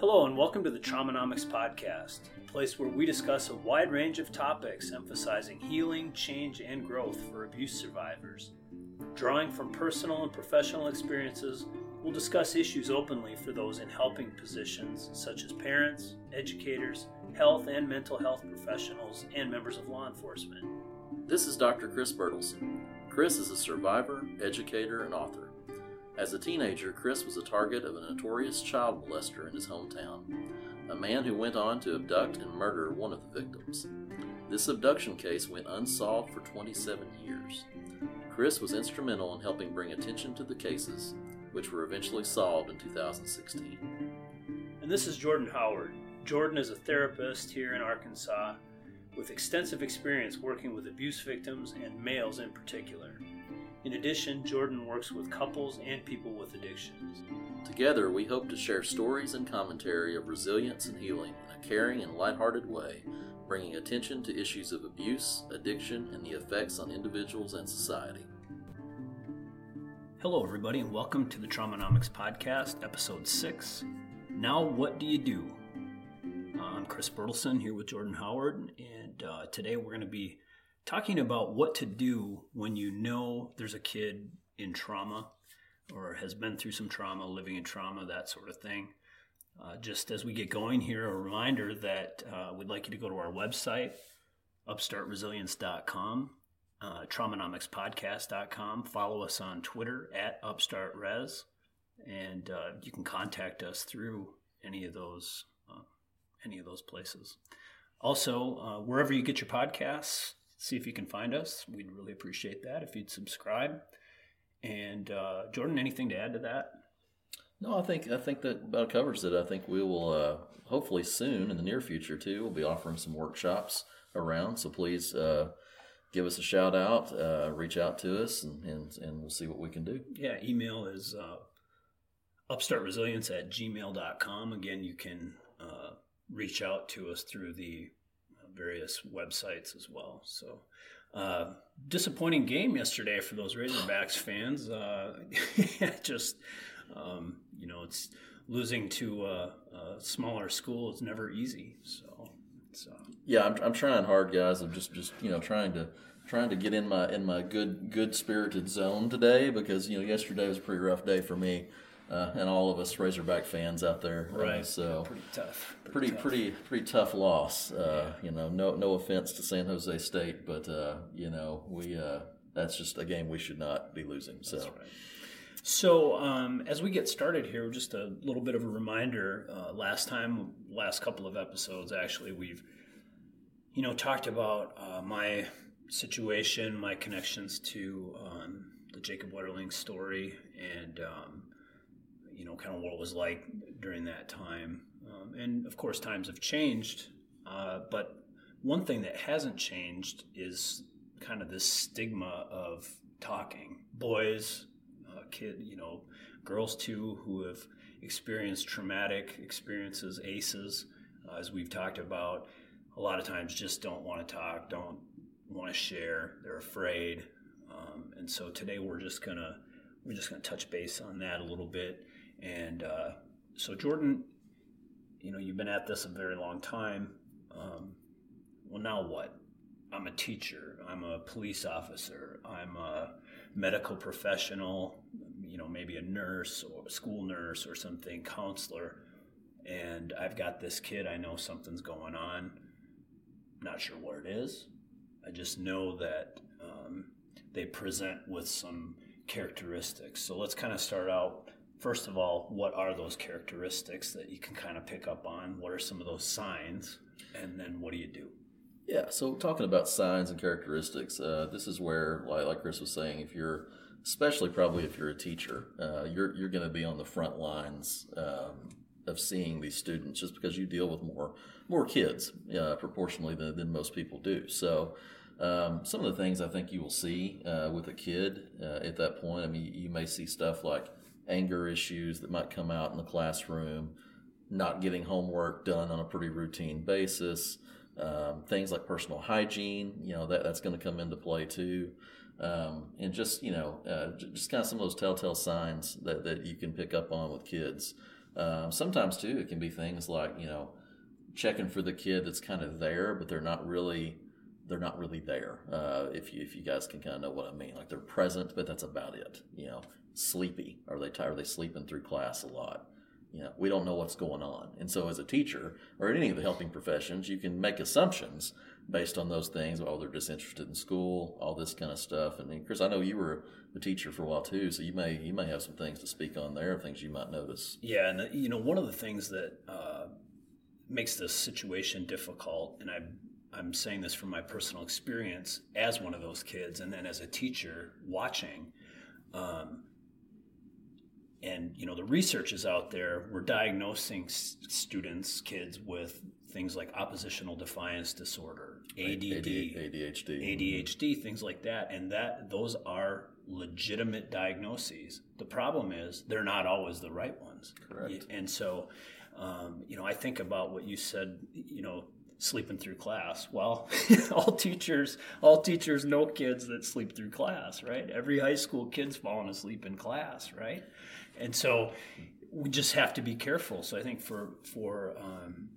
Hello, and welcome to the Traumanomics Podcast, a place where we discuss a wide range of topics emphasizing healing, change, and growth for abuse survivors. Drawing from personal and professional experiences, we'll discuss issues openly for those in helping positions such as parents, educators, health and mental health professionals, and members of law enforcement. This is Dr. Chris Bertelson. Chris is a survivor, educator, and author. As a teenager, Chris was a target of a notorious child molester in his hometown, a man who went on to abduct and murder one of the victims. This abduction case went unsolved for 27 years. Chris was instrumental in helping bring attention to the cases, which were eventually solved in 2016. And this is Jordan Howard. Jordan is a therapist here in Arkansas with extensive experience working with abuse victims and males in particular. In addition, Jordan works with couples and people with addictions. Together, we hope to share stories and commentary of resilience and healing in a caring and lighthearted way, bringing attention to issues of abuse, addiction, and the effects on individuals and society. Hello, everybody, and welcome to the Traumanomics Podcast, Episode 6. Now, what do you do? I'm Chris Bertelson here with Jordan Howard, and uh, today we're going to be talking about what to do when you know there's a kid in trauma or has been through some trauma, living in trauma, that sort of thing. Uh, just as we get going here, a reminder that uh, we'd like you to go to our website, upstartresilience.com, uh, traumanomicspodcast.com. Follow us on Twitter at upstartres, and uh, you can contact us through any of those uh, any of those places. Also, uh, wherever you get your podcasts, see if you can find us. We'd really appreciate that if you'd subscribe. And uh, Jordan, anything to add to that? No, I think I think that about covers it. I think we will uh, hopefully soon in the near future too. We'll be offering some workshops around. So please uh, give us a shout out, uh, reach out to us, and, and, and we'll see what we can do. Yeah, email is uh, upstartresilience at gmail.com. Again, you can uh, reach out to us through the various websites as well. So, uh, disappointing game yesterday for those Razorbacks fans. Uh, just, um, you know, it's losing to a, a, smaller school is never easy. So, it's, uh, yeah, I'm, I'm trying hard, guys. I'm just, just you know, trying to trying to get in my in my good good spirited zone today because you know yesterday was a pretty rough day for me uh, and all of us Razorback fans out there. Uh, right. Uh, so pretty tough. Pretty pretty tough. pretty, pretty tough loss. Uh, yeah. You know, no no offense to San Jose State, but uh, you know we uh, that's just a game we should not be losing. So. Right. So, um, as we get started here, just a little bit of a reminder. last time, last couple of episodes, actually, we've, you know, talked about my situation, my connections to um, the Jacob Wetterling story, and um, you know, kind of what it was like during that time. Um, and of course, times have changed. Uh, but one thing that hasn't changed is kind of this stigma of talking. Boys, uh, kid, you know, girls too, who have experienced traumatic experiences, ACEs, uh, as we've talked about, a lot of times just don't want to talk, don't want to share, they're afraid. Um, and so today we're just gonna we're just gonna touch base on that a little bit and uh, so, Jordan, you know, you've been at this a very long time. Um, well, now what? I'm a teacher. I'm a police officer. I'm a medical professional. You know, maybe a nurse or a school nurse or something, counselor. And I've got this kid. I know something's going on. Not sure what it is. I just know that um, they present with some characteristics. So let's kind of start out first of all, what are those characteristics that you can kind of pick up on? What are some of those signs? And then what do you do? Yeah, so talking about signs and characteristics, uh, this is where, like, like, Chris was saying, if you're, especially probably if you're a teacher, uh, you're you're going to be on the front lines um, of seeing these students, just because you deal with more more kids uh, proportionally than, than most people do. So. Um, some of the things I think you will see uh, with a kid uh, at that point, I mean, you may see stuff like anger issues that might come out in the classroom, not getting homework done on a pretty routine basis, um, things like personal hygiene, you know, that, that's going to come into play too. Um, and just, you know, uh, just kind of some of those telltale signs that, that you can pick up on with kids. Um, sometimes too, it can be things like you know checking for the kid that's kind of there, but they're not really they're not really there. Uh, if you if you guys can kind of know what I mean, like they're present, but that's about it. You know, sleepy. Are they tired? Are they sleeping through class a lot? You know, we don't know what's going on. And so, as a teacher or any of the helping professions, you can make assumptions based on those things. Oh, they're disinterested in school, all this kind of stuff. And Chris, I know you were a teacher for a while too, so you may you may have some things to speak on there, things you might notice. Yeah, and you know, one of the things that uh, makes this situation difficult, and I I'm saying this from my personal experience as one of those kids, and then as a teacher watching. Um, and you know the research is out there. We're diagnosing s- students, kids with things like oppositional defiance disorder, ADD, ADHD, ADHD, things like that, and that those are legitimate diagnoses. The problem is they're not always the right ones. Correct. And so, um, you know, I think about what you said. You know, sleeping through class. Well, all teachers, all teachers know kids that sleep through class, right? Every high school kid's falling asleep in class, right? And so we just have to be careful. So I think for for um,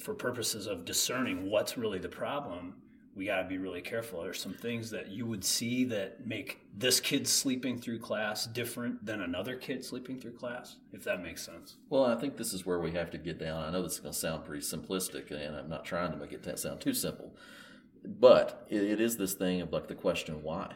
for purposes of discerning what's really the problem, we got to be really careful. There's some things that you would see that make this kid sleeping through class different than another kid sleeping through class, if that makes sense. Well, I think this is where we have to get down. I know this is going to sound pretty simplistic, and I'm not trying to make it sound too simple, but it, it is this thing of like the question why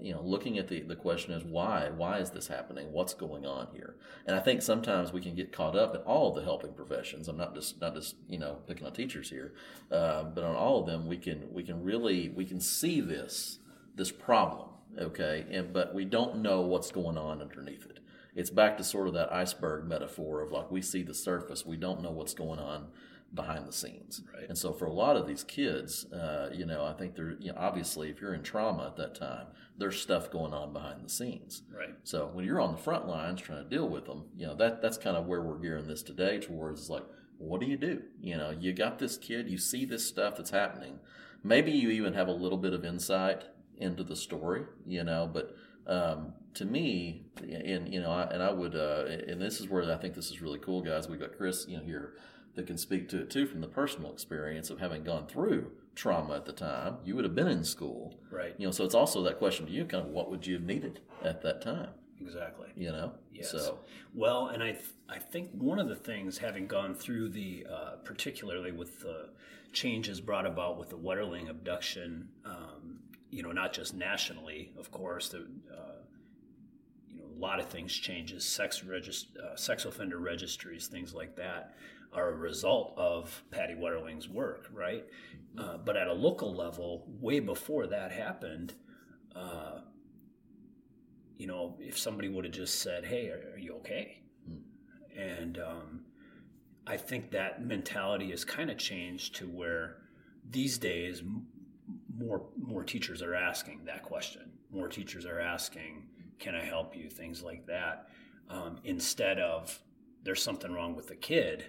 you know, looking at the, the question is why? Why is this happening? What's going on here? And I think sometimes we can get caught up in all of the helping professions. I'm not just not just you know picking on teachers here, uh, but on all of them we can we can really we can see this this problem, okay, and but we don't know what's going on underneath it. It's back to sort of that iceberg metaphor of like we see the surface, we don't know what's going on behind the scenes. Right. And so for a lot of these kids, uh, you know, I think they're you know, obviously if you're in trauma at that time, there's stuff going on behind the scenes. Right. So when you're on the front lines trying to deal with them, you know, that that's kind of where we're gearing this today towards Is like, what do you do? You know, you got this kid, you see this stuff that's happening. Maybe you even have a little bit of insight into the story, you know, but um, to me, and you know, I, and I would, uh, and this is where I think this is really cool, guys. We've got Chris, you know, here that can speak to it too from the personal experience of having gone through trauma at the time. You would have been in school, right? You know, so it's also that question to you, kind of, what would you have needed at that time? Exactly. You know. Yes. So well, and I th- I think one of the things, having gone through the, uh, particularly with the changes brought about with the Wetterling abduction, um, you know, not just nationally, of course, the, uh, you know, a lot of things changes, sex regist- uh, sex offender registries, things like that are a result of Patty Wetterling's work, right? Uh, but at a local level, way before that happened, uh, you know, if somebody would have just said, "Hey, are, are you okay?" and um, I think that mentality has kind of changed to where these days more more teachers are asking that question. More teachers are asking, "Can I help you?" Things like that, um, instead of "There's something wrong with the kid."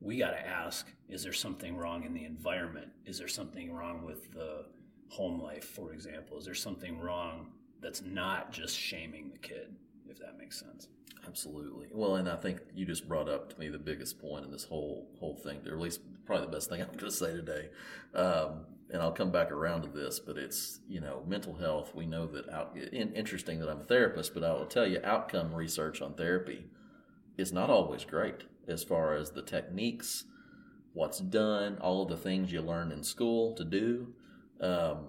We got to ask: Is there something wrong in the environment? Is there something wrong with the home life, for example? Is there something wrong that's not just shaming the kid? If that makes sense. Absolutely. Well, and I think you just brought up to me the biggest point in this whole whole thing, or at least probably the best thing I'm going to say today. Um, and I'll come back around to this, but it's you know mental health. We know that out. In, interesting that I'm a therapist, but I will tell you, outcome research on therapy is not always great as far as the techniques, what's done, all of the things you learn in school to do. Um,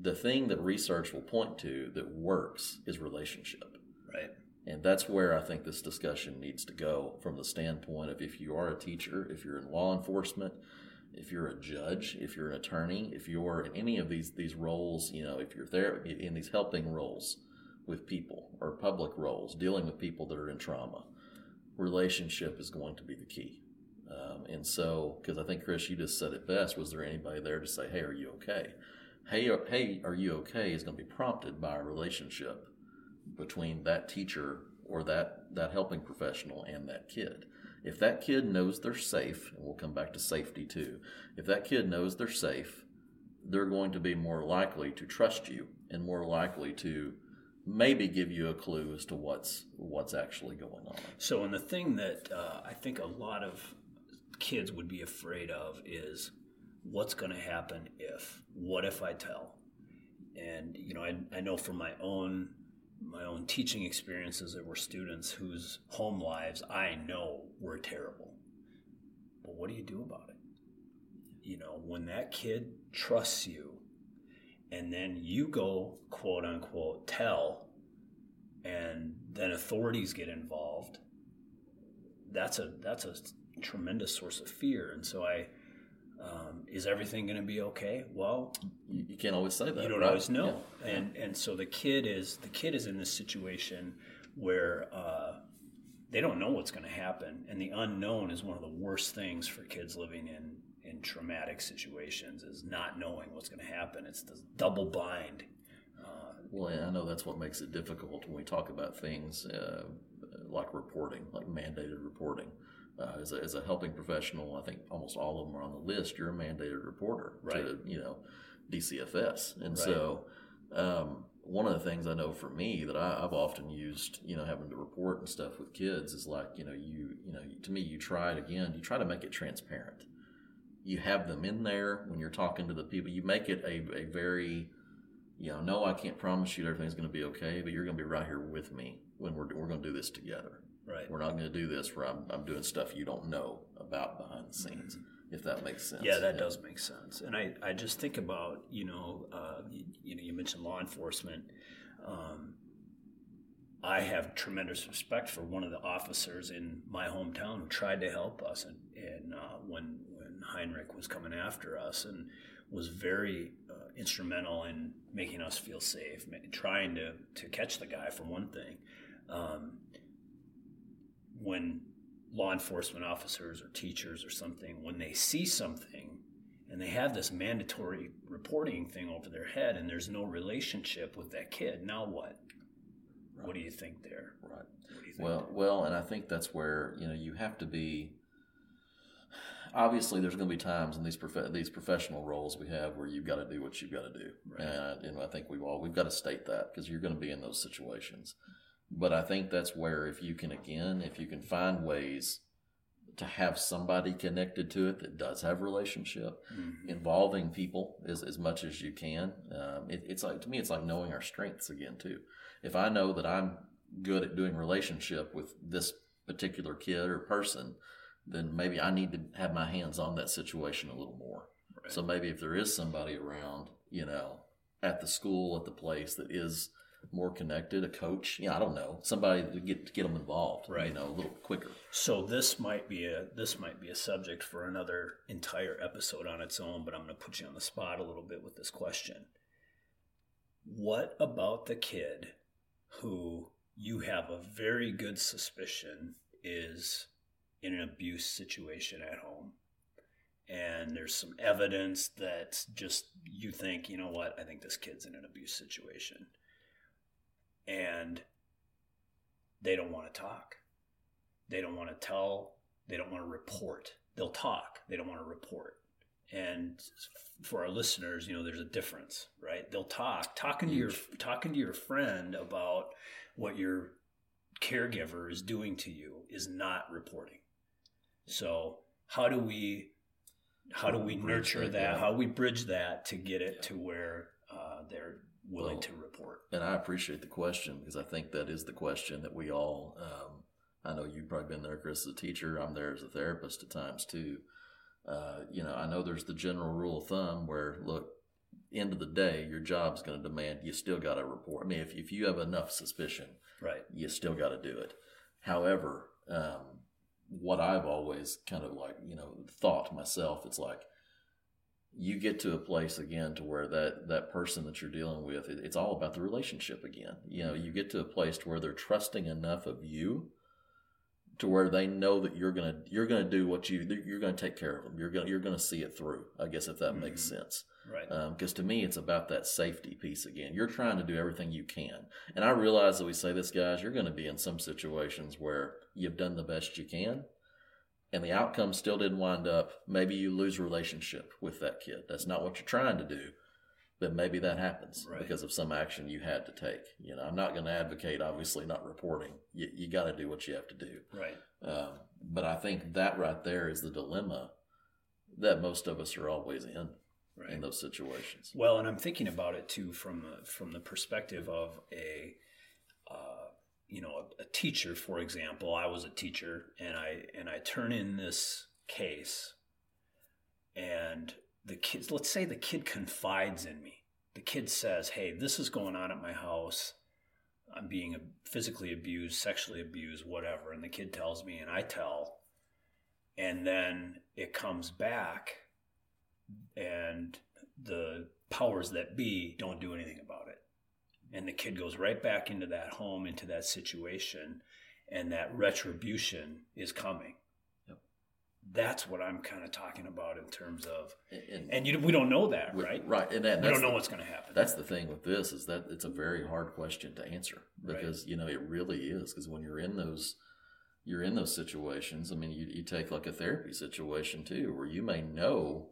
the thing that research will point to that works is relationship. Right. And that's where I think this discussion needs to go from the standpoint of if you are a teacher, if you're in law enforcement, if you're a judge, if you're an attorney, if you're in any of these these roles, you know, if you're there in these helping roles with people or public roles, dealing with people that are in trauma, relationship is going to be the key. Um, and so, because I think Chris, you just said it best. Was there anybody there to say, "Hey, are you okay?" Hey, hey, are you okay? Is going to be prompted by a relationship between that teacher or that that helping professional and that kid. If that kid knows they're safe, and we'll come back to safety too. If that kid knows they're safe, they're going to be more likely to trust you and more likely to maybe give you a clue as to what's what's actually going on. So, and the thing that uh, I think a lot of kids would be afraid of is what's going to happen if? What if I tell? And you know, I, I know from my own my own teaching experiences, there were students whose home lives I know were terrible. But what do you do about it? You know, when that kid trusts you and then you go quote unquote tell and then authorities get involved that's a that's a tremendous source of fear and so i um, is everything going to be okay well you, you, can't always say that you don't right? always know yeah. and and so the kid is the kid is in this situation where uh, they don't know what's going to happen and the unknown is one of the worst things for kids living in in traumatic situations is not knowing what's going to happen. It's the double blind. Uh, well, I know that's what makes it difficult when we talk about things uh, like reporting, like mandated reporting. Uh, as, a, as a helping professional, I think almost all of them are on the list. You're a mandated reporter right. to you know DCFS, and right. so um, one of the things I know for me that I, have often used, you know, having to report and stuff with kids is like, you know, you, you know, to me, you try it again. You try to make it transparent you have them in there when you're talking to the people. You make it a, a very, you know, no, I can't promise you everything's going to be okay, but you're going to be right here with me when we're, we're going to do this together. Right. We're not going to do this where I'm, I'm doing stuff you don't know about behind the scenes, mm-hmm. if that makes sense. Yeah, that yeah. does make sense. And I, I just think about, you know, uh, you, you, know, you mentioned law enforcement. Um, I have tremendous respect for one of the officers in my hometown who tried to help us, and, and uh, when Heinrich was coming after us and was very uh, instrumental in making us feel safe, trying to, to catch the guy for one thing. Um, when law enforcement officers or teachers or something, when they see something and they have this mandatory reporting thing over their head and there's no relationship with that kid, now what? Right. What do you think there? Right. Think well, there? well, and I think that's where you know you have to be obviously there's going to be times in these prof- these professional roles we have where you've got to do what you've got to do, right. and, and I think we've all we've got to state that because you're going to be in those situations. But I think that's where if you can again, if you can find ways to have somebody connected to it that does have relationship, mm-hmm. involving people as, as much as you can. Um, it, it's like to me, it's like knowing our strengths again too. If I know that I'm good at doing relationship with this particular kid or person, then maybe I need to have my hands on that situation a little more. Right. So maybe if there is somebody around, you know, at the school, at the place that is more connected, a coach, yeah, I don't know, somebody to get to get them involved, right? You know, a little quicker. So this might be a this might be a subject for another entire episode on its own, but I'm going to put you on the spot a little bit with this question. What about the kid who you have a very good suspicion is in an abuse situation at home and there's some evidence that just you think, you know what, I think this kid's in an abuse situation. And they don't want to talk. They don't want to tell. They don't want to report. They'll talk. They don't want to report. And for our listeners, you know, there's a difference, right? They'll talk, talking to your talking to your friend about what your caregiver is doing to you is not reporting. So how do we how do we nurture that? How do we bridge that to get it to where uh, they're willing well, to report? And I appreciate the question because I think that is the question that we all. Um, I know you've probably been there, Chris, as a teacher. I'm there as a therapist at times too. Uh, you know, I know there's the general rule of thumb where look, end of the day, your job's going to demand you still got to report. I mean, if if you have enough suspicion, right, you still got to do it. However, um, what I've always kind of like, you know, thought myself. It's like you get to a place again to where that that person that you're dealing with, it, it's all about the relationship again. You know, you get to a place to where they're trusting enough of you to where they know that you're gonna you're gonna do what you you're gonna take care of them. You're gonna you're gonna see it through. I guess if that mm-hmm. makes sense. Right. Because um, to me, it's about that safety piece again. You're trying to do everything you can, and I realize that we say this, guys. You're going to be in some situations where you've done the best you can, and the outcome still didn't wind up. Maybe you lose relationship with that kid. That's not what you're trying to do, but maybe that happens Right. because of some action you had to take. You know, I'm not going to advocate obviously not reporting. You, you got to do what you have to do. Right. Um, but I think that right there is the dilemma that most of us are always in Right. in those situations. Well, and I'm thinking about it too from the, from the perspective of a, uh, you know, a, a teacher, for example. I was a teacher, and I and I turn in this case, and the kids. Let's say the kid confides in me. The kid says, "Hey, this is going on at my house. I'm being physically abused, sexually abused, whatever." And the kid tells me, and I tell, and then it comes back and the powers that be don't do anything about it. And the kid goes right back into that home, into that situation, and that retribution is coming. Yep. That's what I'm kind of talking about in terms of, And, and you, we don't know that, right? Right. And that, We don't know the- what's going to happen. That's the thing with this is that it's a very hard question to answer Right. because you know it really is because when you're in those you're in those situations. I mean, you, you take like a therapy situation too, where you may know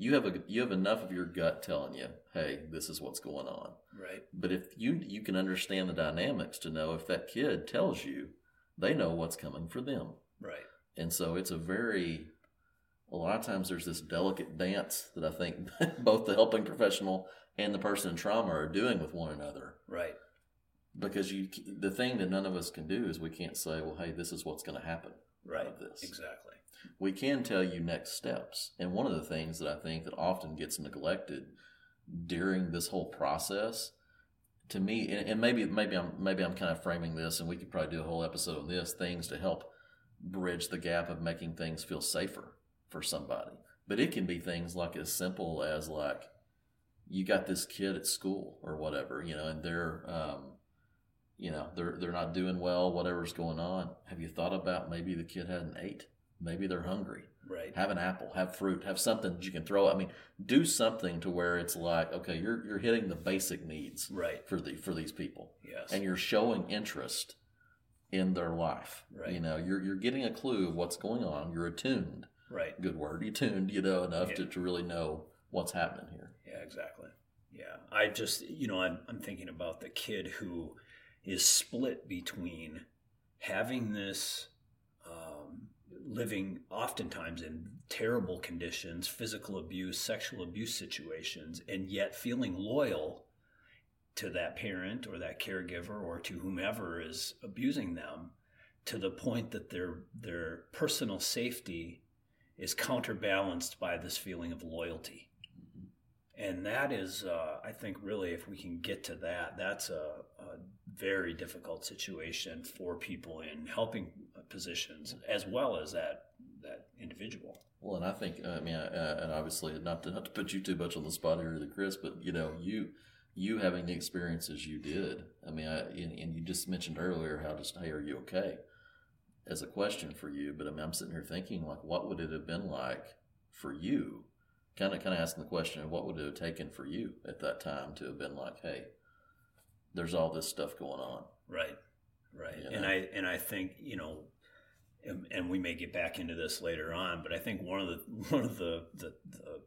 you have a you have enough of your gut telling you, hey, this is what's going on. right, But if you you can understand the dynamics to know if that kid tells you, they know what's coming for them. right, And so it's a very, a lot of times there's this delicate dance that I think both the helping professional and the person in trauma are doing with one another. right, Because you, the thing that none of us can do is we can't say, well, hey, this is what's going to happen right. of this. Exactly. We can tell you next steps. And one of the things that I think that often gets neglected during this whole process, to me, and, and maybe maybe I'm maybe I'm kind of framing this, and we could probably do a whole episode on this things to help bridge the gap of making things feel safer for somebody. But it can be things like as simple as like you got this kid at school or whatever, you know, and they're um, you know they're they're not doing well, whatever's going on. Have you thought about maybe the kid hadn't ate? Maybe they're hungry. Right. Have an apple, have fruit, have something that you can throw. I mean, do something to where it's like, okay, you're you're hitting the basic needs Right. for the for these people, Yes. and you're showing interest in their life. Right. You know, you're you're getting a clue of what's going on. You're attuned. right. Good word. You tuned. You know enough to, Yeah. to really know what's happening here. Yeah, exactly. Yeah. I just, you know, I'm, I'm thinking about the kid who is split between having this, um, living oftentimes in terrible conditions, physical abuse, sexual abuse situations, and yet feeling loyal to that parent or that caregiver or to whomever is abusing them to the point that their their personal safety is counterbalanced by this feeling of loyalty. And that is uh, i think really if we can get to that that's a, a very difficult situation for people in helping positions as well as that that individual Well, and I think, I mean, uh, and obviously, not to not to put you too much on the spot here, Chris, but you know, you you having the experiences you did. I mean, I, and, and you just mentioned earlier how just hey, are you okay? As a question for you, but I mean, I'm sitting here thinking like, what would it have been like for you? Kind of, kind of asking the question of what would it have taken for you at that time to have been like, hey, there's all this stuff going on. right right You and i and i think you know and, and we may get back into this later on but i think one of the one of the, the the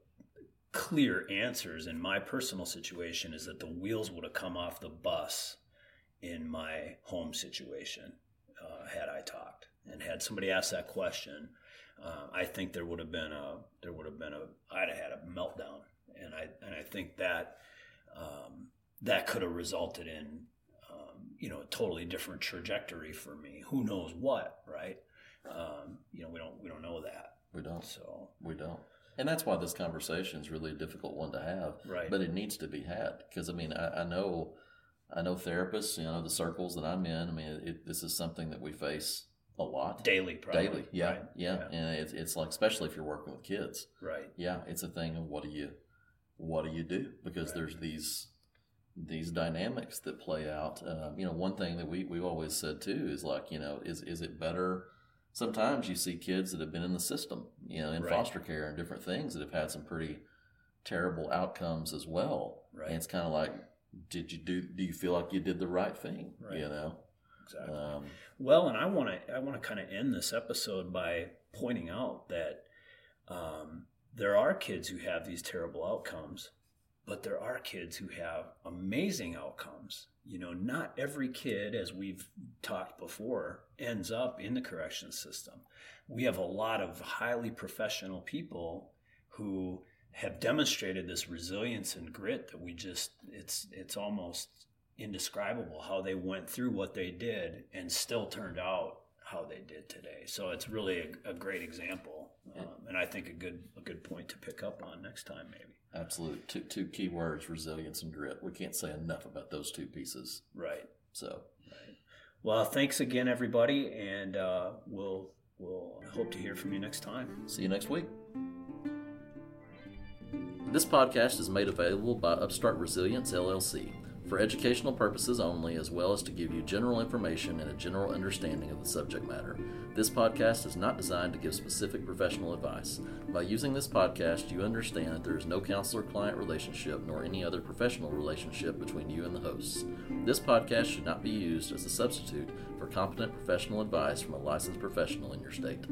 clear answers in my personal situation is that the wheels would have come off the bus in my home situation uh, had I talked and had somebody asked that question. Uh, I think there would have been a there would have been a I'd have had a meltdown, and I and I think that um, that could have resulted in um, you know a totally different trajectory for me. Who knows what, right? Um, you know, we don't we don't know that. We don't, So we don't, and that's why this conversation is really a difficult one to have. right, but it needs to be had because I mean I, I know I know therapists you know the circles that I'm in I mean it, this is something that we face a lot daily, probably. daily yeah, right? yeah and it's it's like especially if you're working with kids right, yeah it's a thing of what do you what do you do because Right. there's these these dynamics that play out um, you know one thing that we we've always said too is like you know is is it better sometimes you see kids that have been in the system you know in Right. foster care and different things that have had some pretty terrible outcomes as well right, and it's kind of like, did you do? Do you feel like you did the right thing? Right. You know. exactly. Um, Well, and I want to I want to kind of end this episode by pointing out that um, there are kids who have these terrible outcomes, but there are kids who have amazing outcomes. You know, not every kid, as we've talked before, ends up in the correction system. We have a lot of highly professional people who have demonstrated this resilience and grit that we just it's it's almost indescribable how they went through what they did and still turned out how they did today. So it's really a, a great example, um, and I think a good a good point to pick up on next time, maybe. Absolutely, two two key words: resilience and grit. We can't say enough about those two pieces. Right. So, right. Well, thanks again, everybody, and uh, we'll we'll hope to hear from you next time. See you next week. This podcast is made available by Upstart Resilience LLC for educational purposes only, as well as to give you general information and a general understanding of the subject matter. This podcast is not designed to give specific professional advice. By using this podcast, you understand that there is no counselor client relationship nor any other professional relationship between you and the hosts. This podcast should not be used as a substitute for competent professional advice from a licensed professional in your state.